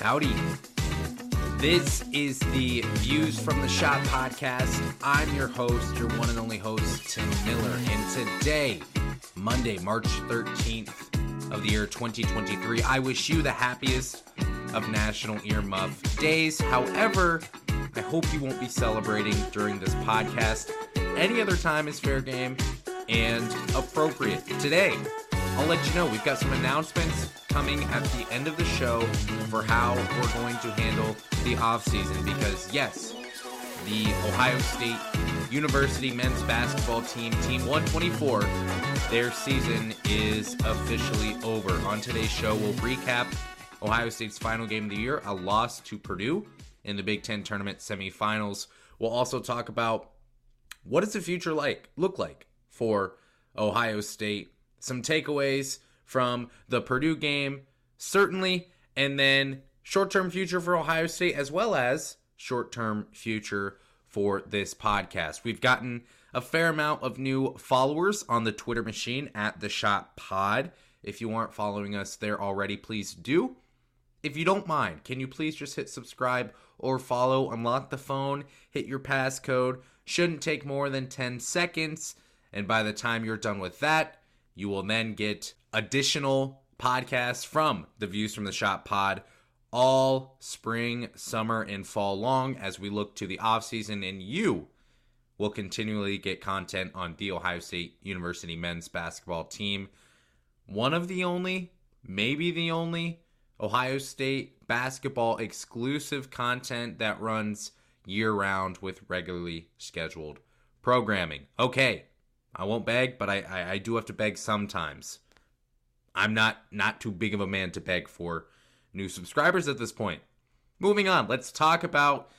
Howdy. This is the Views from the Shot podcast. I'm your host, your one and only host, Tim Miller. And today, Monday, March 13th of the year 2023, I wish you the happiest of National Earmuff Days. However, I hope you won't be celebrating during this podcast. Any other time is fair game and appropriate. Today, I'll let you know we've got some announcements coming at the end of the show for how we're going to handle the offseason because, yes, the Ohio State University men's basketball team, Team 124, their season is officially over. On today's show, we'll recap Ohio State's final game of the year, a loss to Purdue in the Big Ten tournament semifinals. We'll also talk about what does the future like look like for Ohio State some takeaways from the Purdue game, certainly, and then short term future for Ohio State, as well as short term future for this podcast. We've gotten a fair amount of new followers on the Twitter machine at the Shot Pod. If you aren't following us there already, please do. If you don't mind, can you please just hit subscribe or follow, unlock the phone, hit your passcode? Shouldn't take more than 10 seconds. And by the time you're done with that, you will then get additional podcasts from the Views from the Shop pod all spring, summer, and fall long as we look to the offseason. And you will continually get content on the Ohio State University men's basketball team. One of the only, maybe the only, Ohio State basketball exclusive content that runs year round with regularly scheduled programming. Okay, I won't beg, but I, I, I do have to beg sometimes. I'm not not too big of a man to beg for new subscribers at this point. Moving on, let's talk about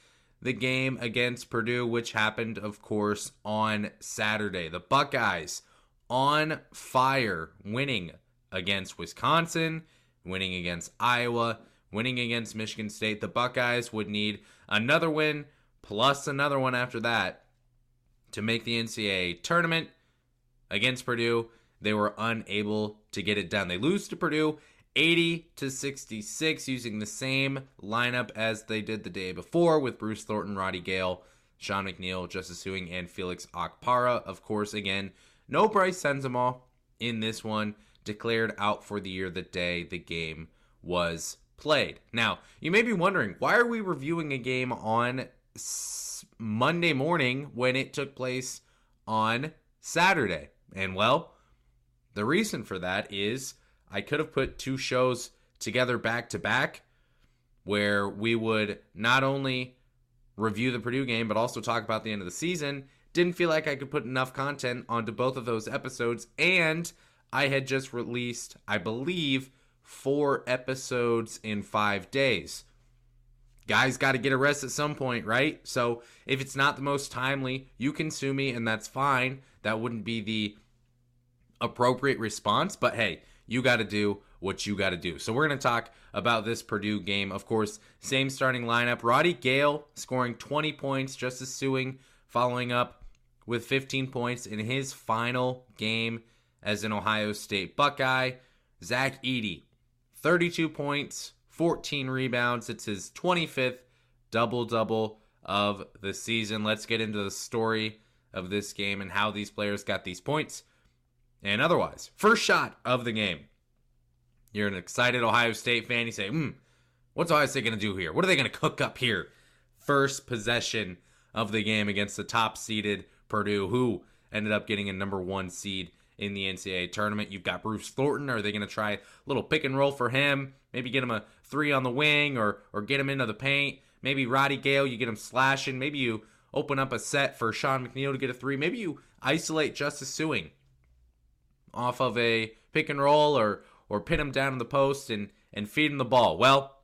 the game against Purdue, which happened, of course, on Saturday. The Buckeyes on fire, winning against Wisconsin, winning against Iowa, winning against Michigan State. The Buckeyes would need another win plus another one after that to make the NCAA tournament against Purdue. They were unable to get it done. They lose to Purdue 80 to 66 using the same lineup as they did the day before with Bruce Thornton, Roddy Gayle, Sean McNeil, Justice Sueing, and Felix Okpara. Of course, again, no Brice Sensabaugh in this one, declared out for the year the day the game was played. Now, you may be wondering, why are we reviewing a game on Monday morning when it took place on Saturday? And well, the reason for that is I could have put two shows together back to back where we would not only review the Purdue game but also talk about the end of the season. Didn't feel like I could put enough content onto both of those episodes and I had just released, I believe, four episodes in 5 days. Guys got to get a rest at some point, right? So if it's not the most timely, you can sue me and that's fine. That wouldn't be the appropriate response, but hey, you got to do what you got to do. So we're going to talk about this Purdue game. Of course, same starting lineup. Roddy Gayle scoring 20 points, Justice Sueing following up with 15 points in his final game as an Ohio State Buckeye. Zach Edey, 32 points, 14 rebounds. It's his 25th double double of the season. Let's get into the story of this game and how these players got these points and otherwise. First shot of the game. You're an excited Ohio State fan. You say, hmm, what's Ohio State going to do here? What are they going to cook up here? First possession of the game against the top seeded Purdue, who ended up getting a number one seed in the NCAA tournament. You've got Bruce Thornton. Are they going to try a little pick and roll for him? Maybe get him a three on the wing or or get him into the paint. Maybe Roddy Gayle, you get him slashing. Maybe you open up a set for Sean McNeil to get a three. Maybe you isolate Justice Sueing off of a pick and roll or or pin him down in the post and and feed him the ball. Well,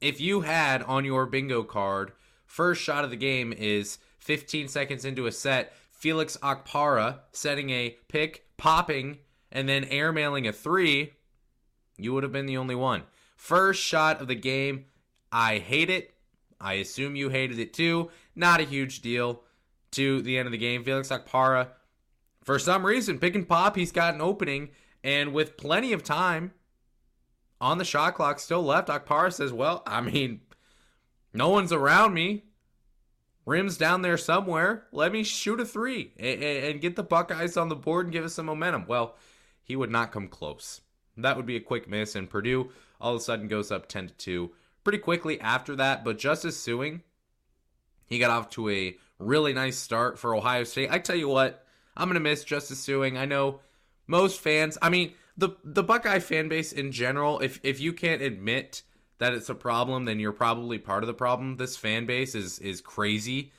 if you had on your bingo card first shot of the game is 15 seconds into a set, Felix Okpara setting a pick, popping, and then airmailing a three, you would have been the only one. First shot of the game, I hate it. I assume you hated it too. Not a huge deal to the end of the game. Felix Okpara for some reason, pick and pop, he's got an opening, and with plenty of time, on the shot clock still left, Okpara says, Well, I mean, no one's around me. Rim's down there somewhere. Let me shoot a three and, and get the Buckeyes on the board and give us some momentum. Well, he would not come close. That would be a quick miss, and Purdue all of a sudden goes up 10 to 2 pretty quickly after that. But Justice Sueing, he got off to a really nice start for Ohio State. I tell you what, I'm gonna miss Justice Sueing. I know most fans. I mean, the the Buckeye fan base in general. If if you can't admit that it's a problem, then you're probably part of the problem. This fan base is is crazy.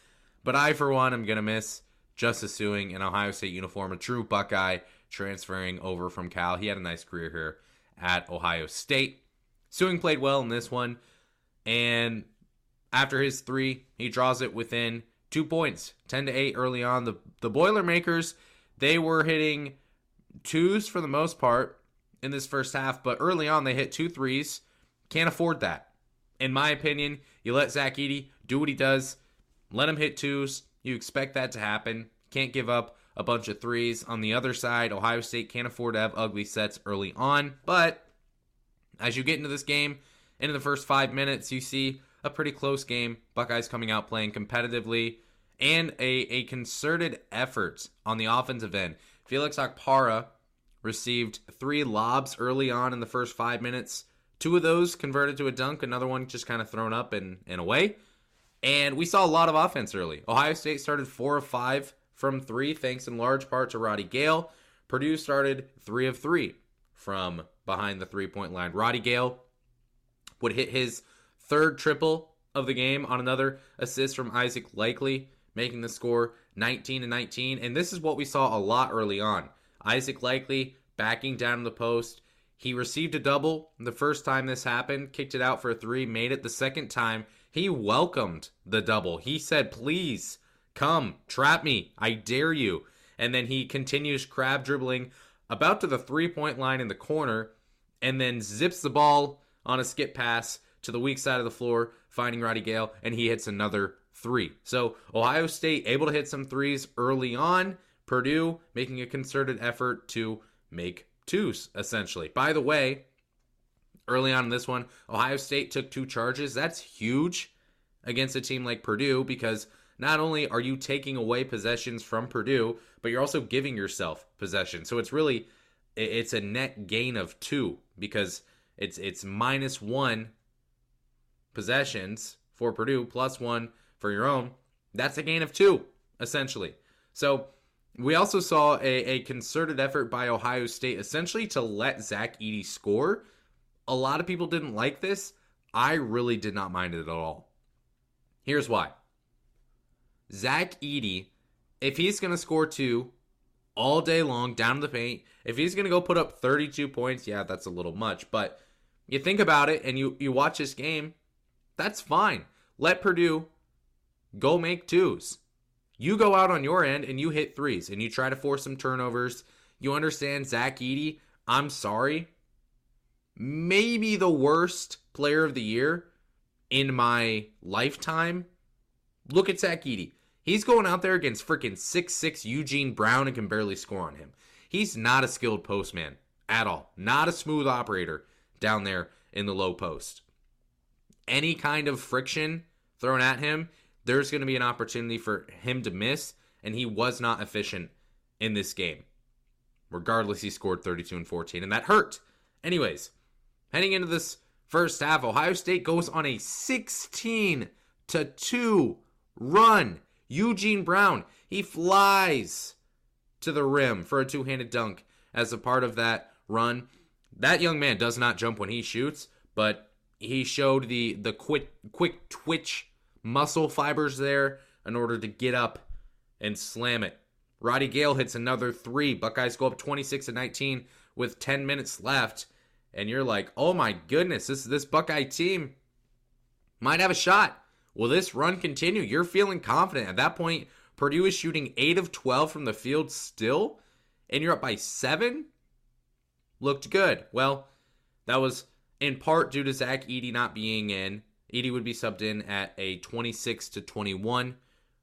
But I, for one, am gonna miss Justice Sueing in Ohio State uniform, a true Buckeye transferring over from Cal. He had a nice career here at Ohio State. Sueing played well in this one, and after his three, he draws it within two points, ten to eight early on. The the Boilermakers they were hitting twos for the most part in this first half, but early on they hit two threes. Can't afford that. In my opinion, you let Zach Edey do what he does, let him hit twos. You expect that to happen. Can't give up a bunch of threes. On the other side, Ohio State can't afford to have ugly sets early on. But as you get into this game, into the first five minutes, you see a pretty close game. Buckeyes coming out playing competitively and a, a concerted effort on the offensive end. Felix Okpara received three lobs early on in the first five minutes. Two of those converted to a dunk, another one just kind of thrown up and, and away. And we saw a lot of offense early. Ohio State started four of five from three, thanks in large part to Roddy Gayle. Purdue started three of three from behind the three point line. Roddy Gayle would hit his third triple of the game on another assist from Isaac Likekele, making the score 19 to 19. And this is what we saw a lot early on. Isaac Likekele backing down the post. He received a double the first time this happened, kicked it out for a three, made it the second time. He welcomed the double. He said, Please come, trap me. I dare you. And then he continues crab dribbling about to the three point line in the corner and then zips the ball on a skip pass to the weak side of the floor, finding Roddy Gayle, and he hits another three. So Ohio State able to hit some threes early on. Purdue making a concerted effort to make twos, essentially. By the way, early on in this one, Ohio State took two charges. That's huge against a team like Purdue because not only are you taking away possessions from Purdue, but you're also giving yourself possession. So it's really it's a net gain of two because it's it's minus one possessions for Purdue plus one for your own, that's a gain of two, essentially. So we also saw a, a concerted effort by Ohio State essentially to let Zach Edey score. A lot of people didn't like this. I really did not mind it at all. Here's why. Zach Edey, if he's going to score two all day long down the paint, if he's going to go put up 32 points, yeah, that's a little much. But you think about it and you, you watch this game, that's fine. Let Purdue go make twos. You go out on your end and you hit threes and you try to force some turnovers. You understand Zach Edey, I'm sorry. Maybe the worst player of the year in my lifetime. Look at Zach Edey. He's going out there against freaking six-six Eugene Brown and can barely score on him. He's not a skilled postman at all. Not a smooth operator down there in the low post. Any kind of friction thrown at him, there's going to be an opportunity for him to miss, and he was not efficient in this game. Regardless, he scored 32 and 14, and that hurt. Anyways, heading into this first half, Ohio State goes on a 16 to 2 run. Eugene Brown, he flies to the rim for a two-handed dunk as a part of that run. That young man does not jump when he shoots, but he showed the the quick quick twitch muscle fibers there in order to get up and slam it. Roddy Gayle hits another three. Buckeyes go up 26 to 19 with 10 minutes left. And you're like, oh my goodness, this this Buckeye team might have a shot. Will this run continue? You're feeling confident. At that point, Purdue is shooting 8 of 12 from the field still, and you're up by 7? Looked good. Well, that was in part due to Zach Edey not being in. Edey would be subbed in at a 26 to 21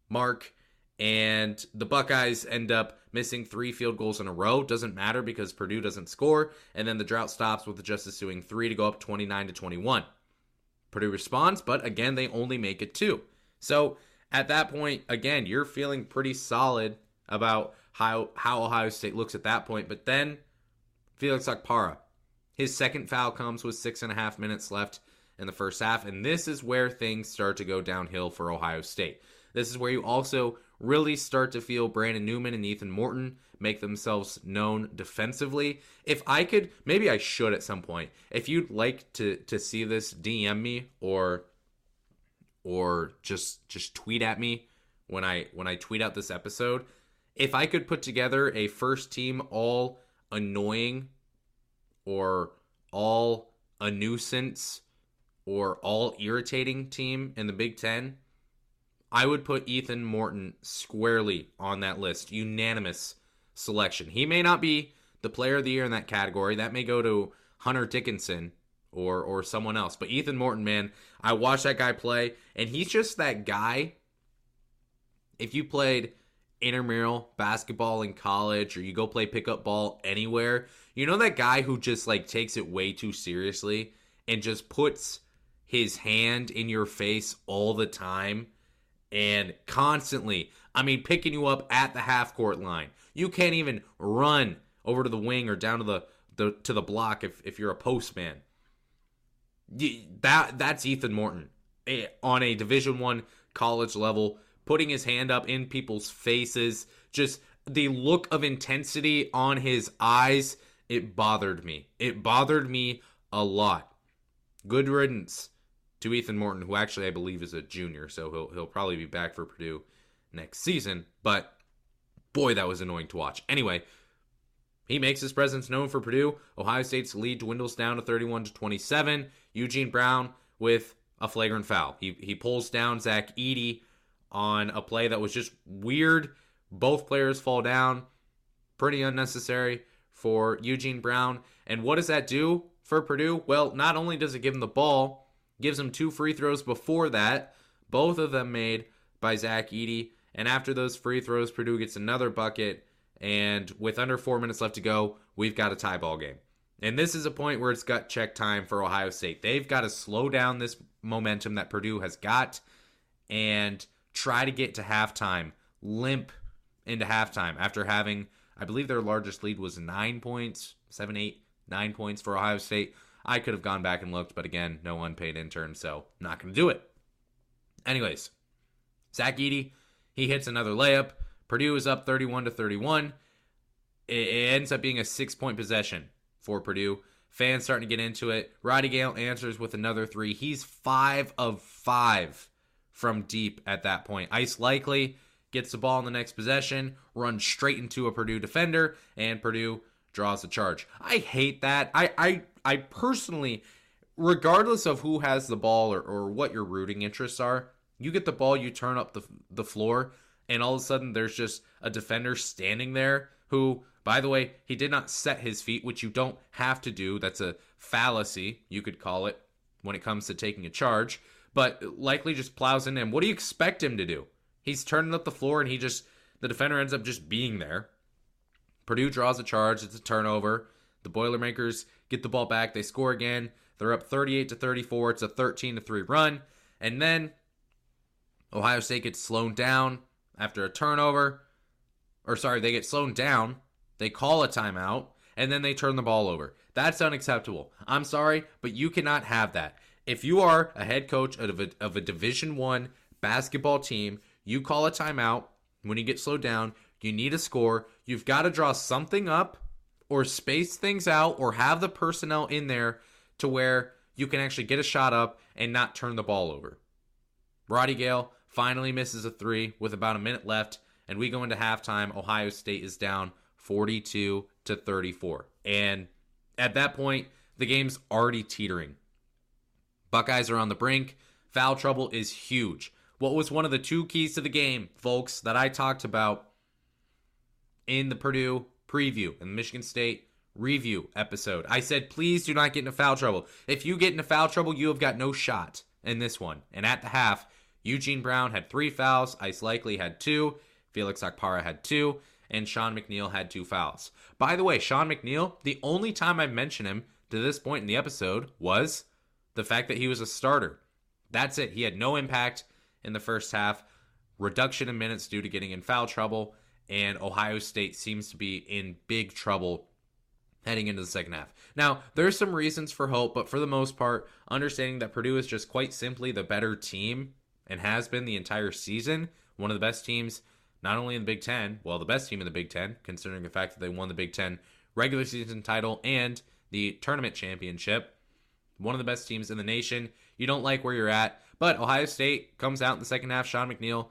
mark. and the Buckeyes end up missing three field goals in a row. Doesn't matter because Purdue doesn't score, and then the drought stops with the Justice Sueing three to go up 29 to 21. Purdue responds, but again, they only make it two. So at that point, again, you're feeling pretty solid about how how Ohio State looks at that point. But then Felix Okpara, his second foul comes with six and a half minutes left in the first half, and this is where things start to go downhill for Ohio State. This is where you also really start to feel Brandon Newman and Ethan Morton make themselves known defensively. If I could, maybe I should at some point. If you'd like to to see this, DM me or or just just tweet at me when I when I tweet out this episode. If I could put together a first team all annoying or all a nuisance or all irritating team in the Big 10, I would put Ethan Morton squarely on that list. Unanimous selection. He may not be the player of the year in that category. That may go to Hunter Dickinson or or someone else. But Ethan Morton, man, I watched that guy play, and he's just that guy. If you played intramural basketball in college or you go play pickup ball anywhere, you know that guy who just like takes it way too seriously and just puts his hand in your face all the time and constantly, I mean, picking you up at the half court line. You can't even run over to the wing or down to the, the to the block if, if you're a postman. That that's Ethan Morton eh, on a Division One college level, putting his hand up in people's faces, just the look of intensity on his eyes. It bothered me. It bothered me a lot. Good riddance to Ethan Morton, who actually I believe is a junior, so he'll he'll probably be back for Purdue next season. But boy, that was annoying to watch. Anyway, he makes his presence known for Purdue. Ohio State's lead dwindles down to 31 to 27. Eugene Brown with a flagrant foul. He he pulls down Zach Edey on a play that was just weird. Both players fall down. Pretty unnecessary for Eugene Brown. And what does that do for Purdue? Well, not only does it give him the ball, gives him two free throws before that, both of them made by Zach Edey. And after those free throws, Purdue gets another bucket. And with under four minutes left to go, we've got a tie ball game. And this is a point where it's gut check time for Ohio State. They've got to slow down this momentum that Purdue has got and try to get to halftime, limp into halftime after having, I believe their largest lead was nine points, seven, eight, nine points for Ohio State. I could have gone back and looked, but again, no unpaid intern, so not going to do it. Anyways, Zach Edey, he hits another layup. Purdue is up 31 to 31. It, ends up being a six point possession for Purdue. Fans starting to get into it. Roddy Gayle answers with another three. He's five of five from deep at that point. Ice Likekele gets the ball in the next possession, runs straight into a Purdue defender, and Purdue draws the charge. I hate that. I I I personally, regardless of who has the ball or, or what your rooting interests are, you get the ball, you turn up the the floor, and all of a sudden there's just a defender standing there who, by the way, he did not set his feet, which you don't have to do. That's a fallacy, you could call it, when it comes to taking a charge. But Likekele just plows in, him. what do you expect him to do? He's turning up the floor, and he just the defender ends up just being there. Purdue draws a charge. It's a turnover. The Boilermakers get the ball back. They score again. They're up 38 to 34. It's a 13 to 3 run. And then Ohio State gets slowed down after a turnover. Or sorry, they get slowed down. They call a timeout and then they turn the ball over. That's unacceptable. I'm sorry, but you cannot have that. If you are a head coach of a, of a Division 1 basketball team, you call a timeout when you get slowed down, you need a score, you've got to draw something up or space things out or have the personnel in there to where you can actually get a shot up and not turn the ball over. Roddy Gayle finally misses a three with about a minute left, and we go into halftime. Ohio State is down 42 to 34. And at that point, the game's already teetering. Buckeyes are on the brink. Foul trouble is huge. What was one of the two keys to the game, folks, that I talked about in the Purdue preview and the Michigan State review episode. I said, please do not get into foul trouble. If you get into foul trouble, you have got no shot in this one. And at the half, Eugene Brown had three fouls. Ice Likekele had two. Felix Okpara had two, and Sean McNeil had two fouls. By the way, Sean McNeil, the only time I mentioned him to this point in the episode was the fact that he was a starter. That's it. He had no impact in the first half, reduction in minutes due to getting in foul trouble, and Ohio State seems to be in big trouble heading into the second half. Now, there's some reasons for hope, but for the most part, understanding that Purdue is just quite simply the better team and has been the entire season, one of the best teams, not only in the Big Ten, well, the best team in the Big Ten, considering the fact that they won the Big Ten regular season title and the tournament championship, one of the best teams in the nation. You don't like where you're at, but Ohio State comes out in the second half. Sean McNeil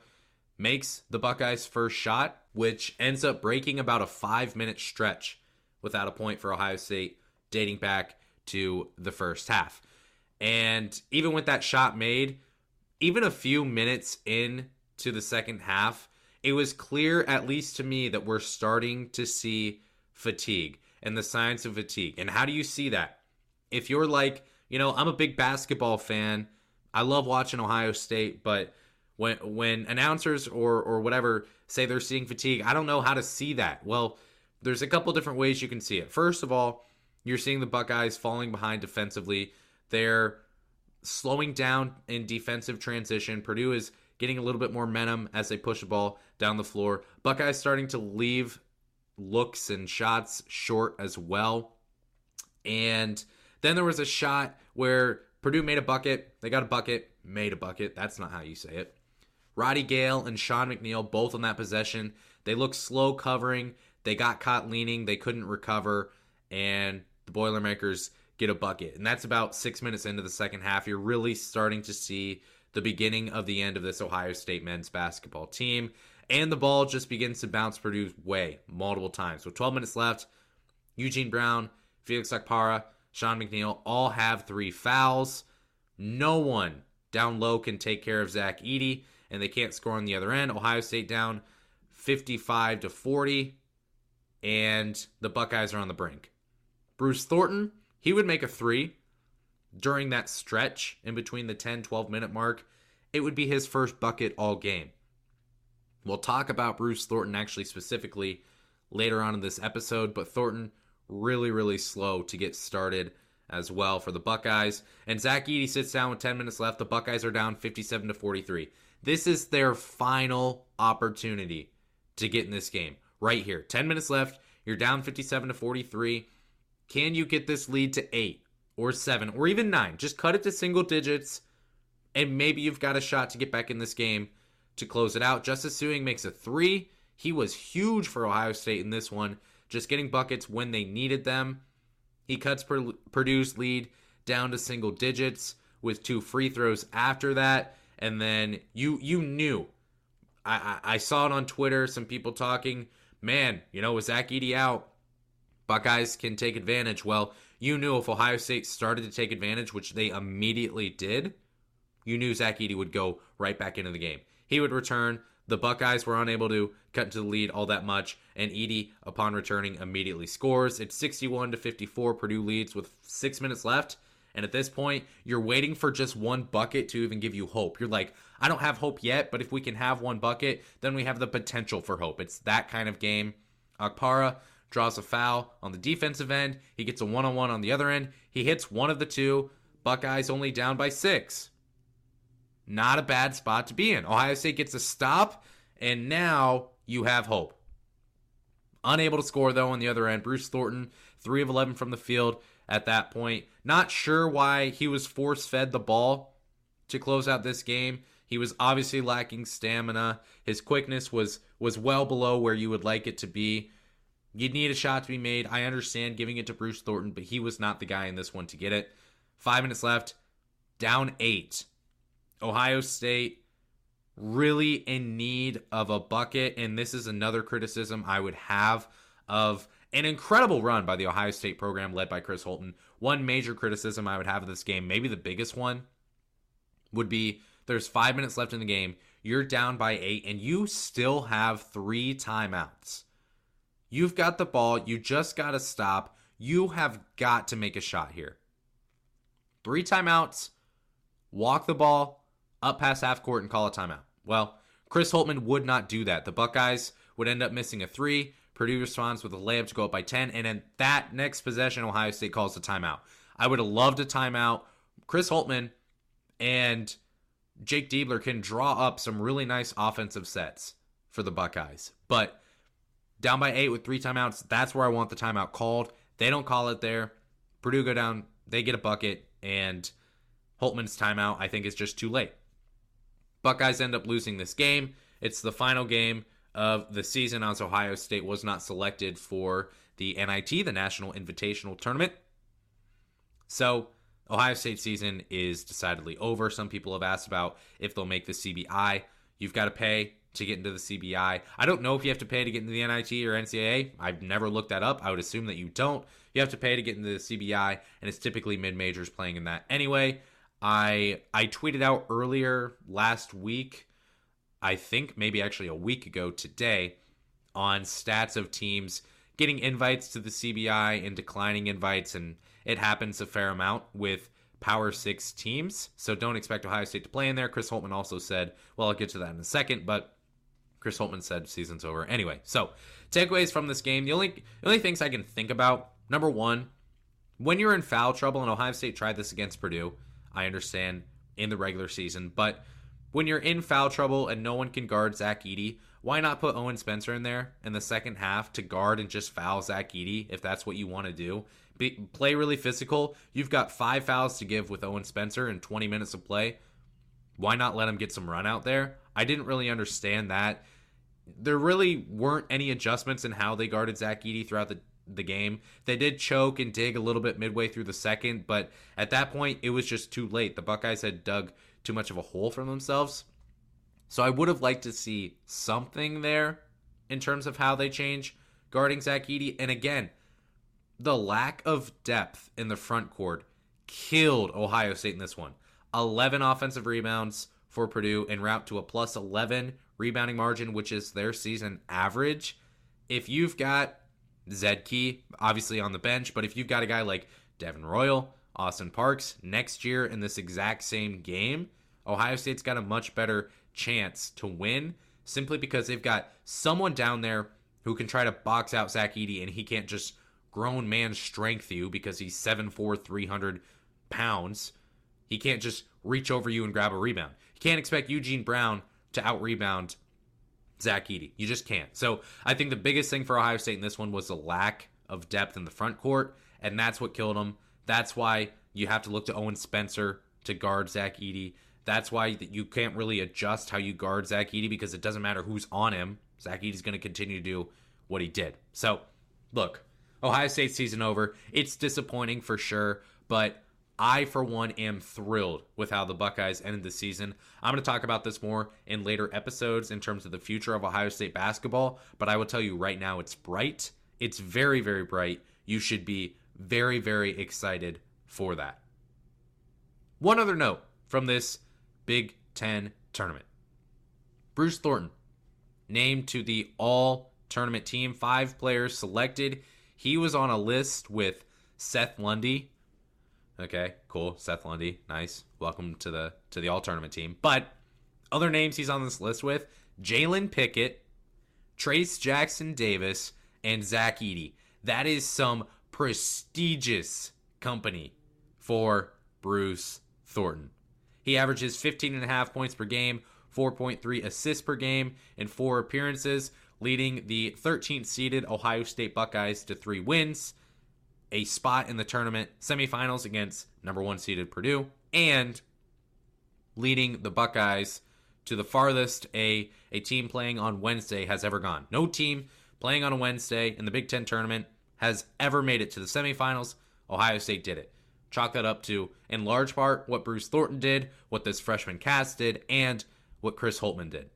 makes the Buckeyes' first shot, which ends up breaking about a five minute stretch without a point for Ohio State dating back to the first half. And even with that shot made, even a few minutes in to the second half, it was clear, at least to me, that we're starting to see fatigue and the signs of fatigue. And how do you see that? If you're like, you know, I'm a big basketball fan. I love watching Ohio State, but when when announcers or or whatever say they're seeing fatigue, I don't know how to see that. Well, there's a couple different ways you can see it. First of all, you're seeing the Buckeyes falling behind defensively. They're slowing down in defensive transition. Purdue is getting a little bit more momentum as they push the ball down the floor. Buckeyes starting to leave looks and shots short as well. And then there was a shot where Purdue made a bucket. They got a bucket, made a bucket. That's not how you say it. Roddy Gayle and Sean McNeil both on that possession. They looked slow covering. They got caught leaning. They couldn't recover. And the Boilermakers get a bucket. And that's about six minutes into the second half. You're really starting to see the beginning of the end of this Ohio State men's basketball team. And the ball just begins to bounce Purdue's way multiple times. So 12 minutes left, Eugene Brown, Felix Okpara, Sean McNeil all have three fouls. No one down low can take care of Zach Edey, and they can't score on the other end. Ohio State down 55 to 40, and the Buckeyes are on the brink. Bruce Thornton, he would make a three during that stretch in between the 10 12 minute mark. It would be his first bucket all game. We'll talk about Bruce Thornton actually specifically later on in this episode, but Thornton really, really slow to get started as well for the Buckeyes. And Zach Edey sits down with 10 minutes left. The Buckeyes are down 57 to 43. This is their final opportunity to get in this game right here. 10 minutes left. You're down 57 to 43. Can you get this lead to eight or seven or even nine? Just cut it to single digits, and maybe you've got a shot to get back in this game to close it out. Justice Sueing makes a three. He was huge for Ohio State in this one, just getting buckets when they needed them. He cuts Purdue's lead down to single digits with two free throws after that, and then you you knew. I, I, I saw it on Twitter. Some people talking, man, you know, with Zach Edey out, Buckeyes can take advantage. Well, you knew if Ohio State started to take advantage, which they immediately did, you knew Zach Edey would go right back into the game. He would return. The Buckeyes were unable to cut into the lead all that much, and Edey, upon returning, immediately scores. It's 61 to 54. Purdue leads with six minutes left. And at this point, you're waiting for just one bucket to even give you hope. You're like, I don't have hope yet, but if we can have one bucket, then we have the potential for hope. It's that kind of game. Okpara draws a foul on the defensive end. He gets a one on one on the other end. He hits one of the two. Buckeyes only down by six. Not a bad spot to be in. Ohio State gets a stop, and now you have hope. Unable to score, though, on the other end. Bruce Thornton, 3 of 11 from the field at that point. Not sure why he was force fed the ball to close out this game. He was obviously lacking stamina. His quickness was was well below where you would like it to be. You'd need a shot to be made. I understand giving it to Bruce Thornton, but he was not the guy in this one to get it. Five minutes left, down eight. Ohio State really in need of a bucket, and this is another criticism I would have of an incredible run by the Ohio State program led by Chris Holtmann. One major criticism I would have of this game, maybe the biggest one, would be there's five minutes left in the game. You're down by eight, and you still have three timeouts. You've got the ball. You just got to stop. You have got to make a shot here. Three timeouts, walk the ball, up past half court and call a timeout. Well, Chris Holtmann would not do that. The Buckeyes would end up missing a three. Purdue responds with a layup to go up by 10. And then that next possession, Ohio State calls the timeout. I would have loved a timeout. Chris Holtmann and Jake Diebler can draw up some really nice offensive sets for the Buckeyes. But down by eight with three timeouts, that's where I want the timeout called. They don't call it there. Purdue go down, they get a bucket, and Holtmann's timeout, I think, is just too late. Buckeyes end up losing this game. It's the final game of the season as Ohio State was not selected for the NIT, the National Invitational Tournament. So, Ohio State season is decidedly over. Some people have asked about if they'll make the CBI. You've got to pay to get into the CBI. I don't know if you have to pay to get into the NIT or NCAA. I've never looked that up. I would assume that you don't. You have to pay to get into the CBI, and it's typically mid majors playing in that anyway. I I tweeted out earlier last week, I think maybe actually a week ago today, on stats of teams getting invites to the CBI and declining invites, and it happens a fair amount with Power Six teams. So don't expect Ohio State to play in there. Chris Holtmann also said, well, I'll get to that in a second, but Chris Holtmann said season's over. Anyway, so takeaways from this game. The only the only things I can think about, number one, when you're in foul trouble, and Ohio State tried this against Purdue I understand in the regular season, but when you're in foul trouble and no one can guard Zach Edey, why not put Owen Spencer in there in the second half to guard and just foul Zach Edey if that's what you want to do? Be, play really physical. You've got five fouls to give with Owen Spencer in 20 minutes of play. Why not let him get some run out there? I didn't really understand that. There really weren't any adjustments in how they guarded Zach Edey throughout the the game. They did choke and dig a little bit midway through the second, but at that point, it was just too late. The Buckeyes had dug too much of a hole for themselves. So I would have liked to see something there in terms of how they change guarding Zach Edey. And again, the lack of depth in the front court killed Ohio State in this one. 11 offensive rebounds for Purdue en route to a plus 11 rebounding margin, which is their season average. If you've got Zed Key, obviously on the bench, but if you've got a guy like Devin Royal, Austin Parks next year in this exact same game, Ohio State's got a much better chance to win simply because they've got someone down there who can try to box out Zach Edey and he can't just grown man strength you because he's 7'4, 300 pounds. He can't just reach over you and grab a rebound. You can't expect Eugene Brown to out rebound Zach Edey. You just can't. So I think the biggest thing for Ohio State in this one was the lack of depth in the front court, and that's what killed them. That's why you have to look to Owen Spencer to guard Zach Edey. That's why you can't really adjust how you guard Zach Edey because it doesn't matter who's on him. Zach Edey's going to continue to do what he did. So, look, Ohio State season over. It's disappointing for sure, but I, for one, am thrilled with how the Buckeyes ended the season. I'm going to talk about this more in later episodes in terms of the future of Ohio State basketball, but I will tell you right now it's bright. It's very, very bright. You should be very, very excited for that. One other note from this Big Ten tournament Bruce Thornton named to the all tournament team, five players selected. He was on a list with Seth Lundy, Okay, cool. Seth Lundy, nice. Welcome to the to the all tournament team. But other names he's on this list with: Jalen Pickett, Trayce Jackson Davis, and Zach Edey. That is some prestigious company for Bruce Thornton. He averages 15 and a half points per game, 4.3 assists per game, in four appearances, leading the 13th seeded Ohio State Buckeyes to three wins a spot in the tournament semifinals against number one seeded Purdue and leading the Buckeyes to the farthest a, a team playing on Wednesday has ever gone. No team playing on a Wednesday in the Big Ten tournament has ever made it to the semifinals. Ohio State did it. Chalk that up to, in large part, what Bruce Thornton did, what this freshman cast did, and what Chris Holtmann did.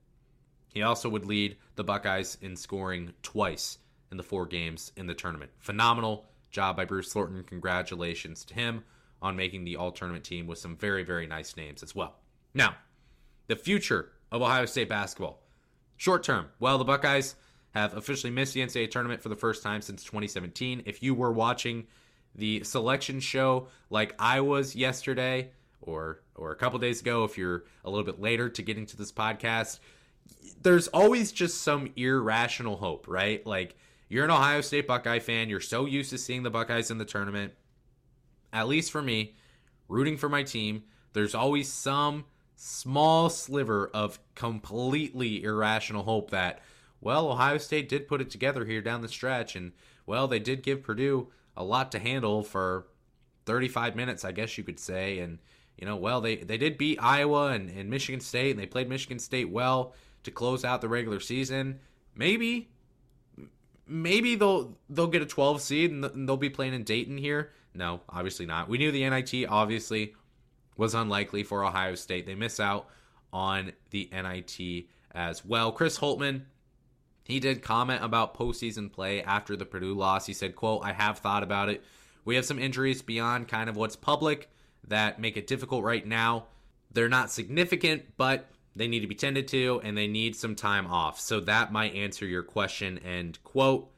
He also would lead the Buckeyes in scoring twice in the four games in the tournament. Phenomenal job by Bruce Thornton. Congratulations to him on making the all tournament team with some very, very nice names as well. Now, the future of Ohio State basketball. Short term, well, the Buckeyes have officially missed the NCAA tournament for the first time since 2017. If you were watching the selection show like I was yesterday, or or a couple days ago, if you're a little bit later to getting to this podcast, there's always just some irrational hope, right? Like you're an Ohio State Buckeye fan, you're so used to seeing the Buckeyes in the tournament. At least for me, rooting for my team, there's always some small sliver of completely irrational hope that well, Ohio State did put it together here down the stretch and well, they did give Purdue a lot to handle for 35 minutes, I guess you could say and you know, well, they, they did beat Iowa and, and Michigan State, and they played Michigan State well to close out the regular season. Maybe, maybe they'll they'll get a 12 seed and they'll be playing in Dayton here. No, obviously not. We knew the NIT obviously was unlikely for Ohio State. They miss out on the NIT as well. Chris Holtmann, he did comment about postseason play after the Purdue loss. He said, "quote I have thought about it. We have some injuries beyond kind of what's public." that make it difficult right now. They're not significant, but they need to be tended to and they need some time off. So that might answer your question. And quote,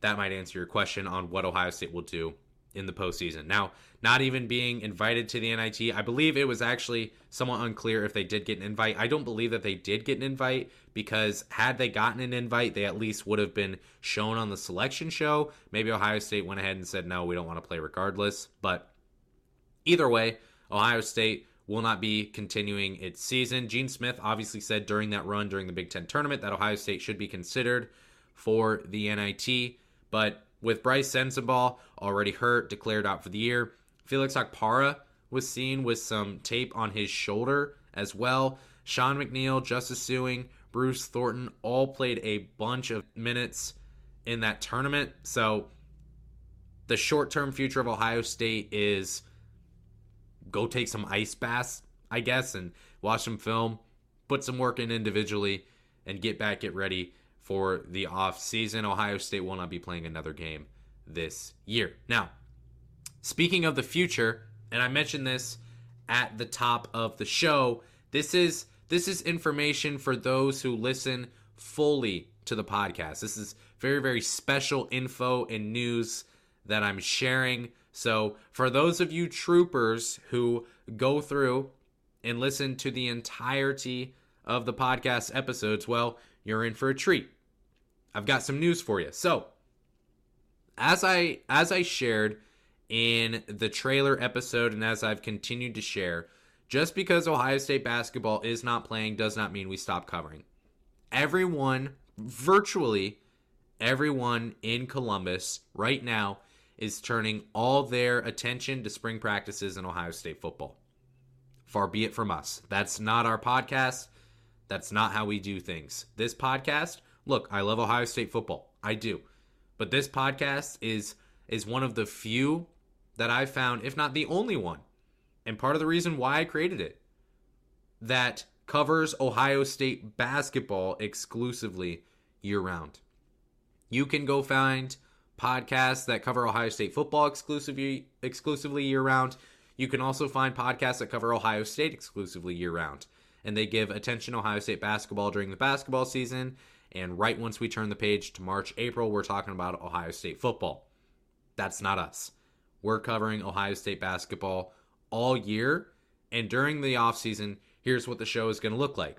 that might answer your question on what Ohio State will do in the postseason. Now, not even being invited to the NIT, I believe it was actually somewhat unclear if they did get an invite. I don't believe that they did get an invite because had they gotten an invite, they at least would have been shown on the selection show. Maybe Ohio State went ahead and said, no, we don't want to play regardless. But Either way, Ohio State will not be continuing its season. Gene Smith obviously said during that run during the Big Ten tournament that Ohio State should be considered for the NIT, but with Brice Sensabaugh already hurt, declared out for the year, Felix Okpara was seen with some tape on his shoulder as well. Sean McNeil, Justice Sueing, Bruce Thornton all played a bunch of minutes in that tournament. So the short term future of Ohio State is go take some ice baths, I guess, and watch some film, put some work in individually, and get back, get ready for the off season. Ohio State will not be playing another game this year. Now, speaking of the future, and I mentioned this at the top of the show, this is this is information for those who listen fully to the podcast. This is very very special info and news that I'm sharing so, for those of you troopers who go through and listen to the entirety of the podcast episodes, well, you're in for a treat. I've got some news for you. So, as I as I shared in the trailer episode and as I've continued to share, just because Ohio State basketball is not playing does not mean we stop covering. Everyone, virtually everyone in Columbus right now is turning all their attention to spring practices in Ohio State football. Far be it from us. That's not our podcast. That's not how we do things. This podcast, look, I love Ohio State football. I do. But this podcast is is one of the few that I've found, if not the only one, and part of the reason why I created it, that covers Ohio State basketball exclusively year round. You can go find podcasts that cover Ohio State football exclusively exclusively year round. You can also find podcasts that cover Ohio State exclusively year round. And they give attention to Ohio State basketball during the basketball season. And right once we turn the page to March, April, we're talking about Ohio State football. That's not us. We're covering Ohio State basketball all year. And during the offseason, here's what the show is going to look like.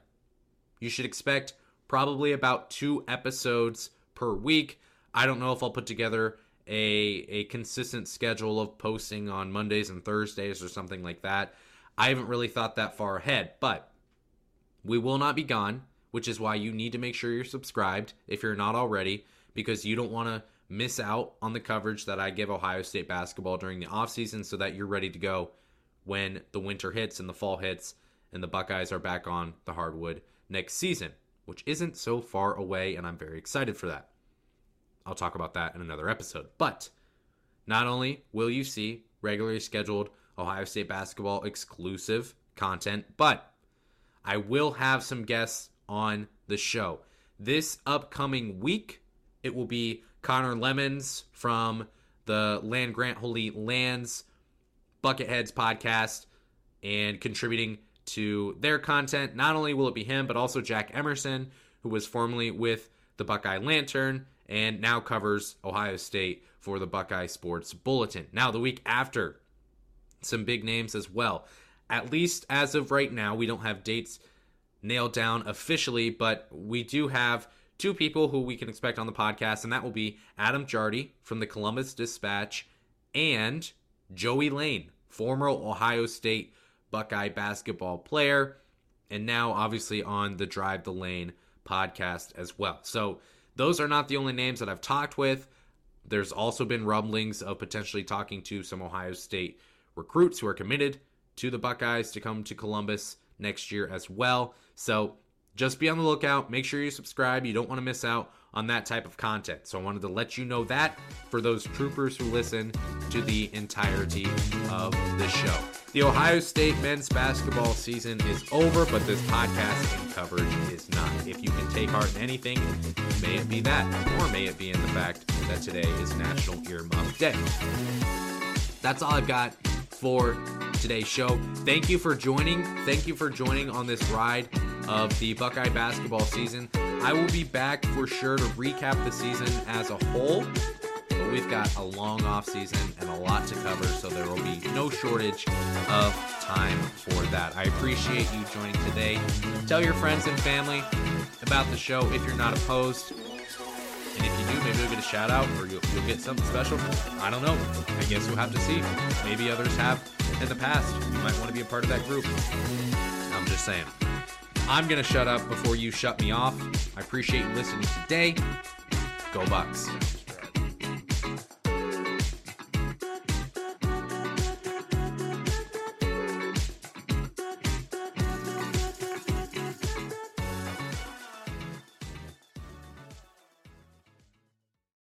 You should expect probably about two episodes per week I don't know if I'll put together a a consistent schedule of posting on Mondays and Thursdays or something like that. I haven't really thought that far ahead, but we will not be gone, which is why you need to make sure you're subscribed if you're not already because you don't want to miss out on the coverage that I give Ohio State basketball during the offseason so that you're ready to go when the winter hits and the fall hits and the Buckeyes are back on the hardwood next season, which isn't so far away and I'm very excited for that. I'll talk about that in another episode. But not only will you see regularly scheduled Ohio State basketball exclusive content, but I will have some guests on the show. This upcoming week, it will be Connor Lemons from the Land Grant Holy Lands Bucketheads podcast and contributing to their content. Not only will it be him, but also Jack Emerson, who was formerly with the Buckeye Lantern and now covers Ohio State for the Buckeye Sports Bulletin. Now, the week after, some big names as well. At least as of right now, we don't have dates nailed down officially, but we do have two people who we can expect on the podcast, and that will be Adam Jardy from the Columbus Dispatch and Joey Lane, former Ohio State Buckeye basketball player, and now obviously on the Drive the Lane podcast as well. So those are not the only names that I've talked with. There's also been rumblings of potentially talking to some Ohio State recruits who are committed to the Buckeyes to come to Columbus next year as well. So just be on the lookout. Make sure you subscribe. You don't want to miss out on that type of content. So I wanted to let you know that for those troopers who listen to the entirety of the show. The Ohio State men's basketball season is over, but this podcast and coverage is not. If you can take heart in anything, may it be that, or may it be in the fact that today is National Earmuff Day. That's all I've got for today's show. Thank you for joining. Thank you for joining on this ride of the Buckeye basketball season. I will be back for sure to recap the season as a whole. We've got a long off season and a lot to cover, so there will be no shortage of time for that. I appreciate you joining today. Tell your friends and family about the show if you're not opposed. And if you do, maybe you'll get a shout out or you'll, you'll get something special. I don't know. I guess we'll have to see. Maybe others have in the past. You might want to be a part of that group. I'm just saying. I'm going to shut up before you shut me off. I appreciate you listening today. Go Bucks.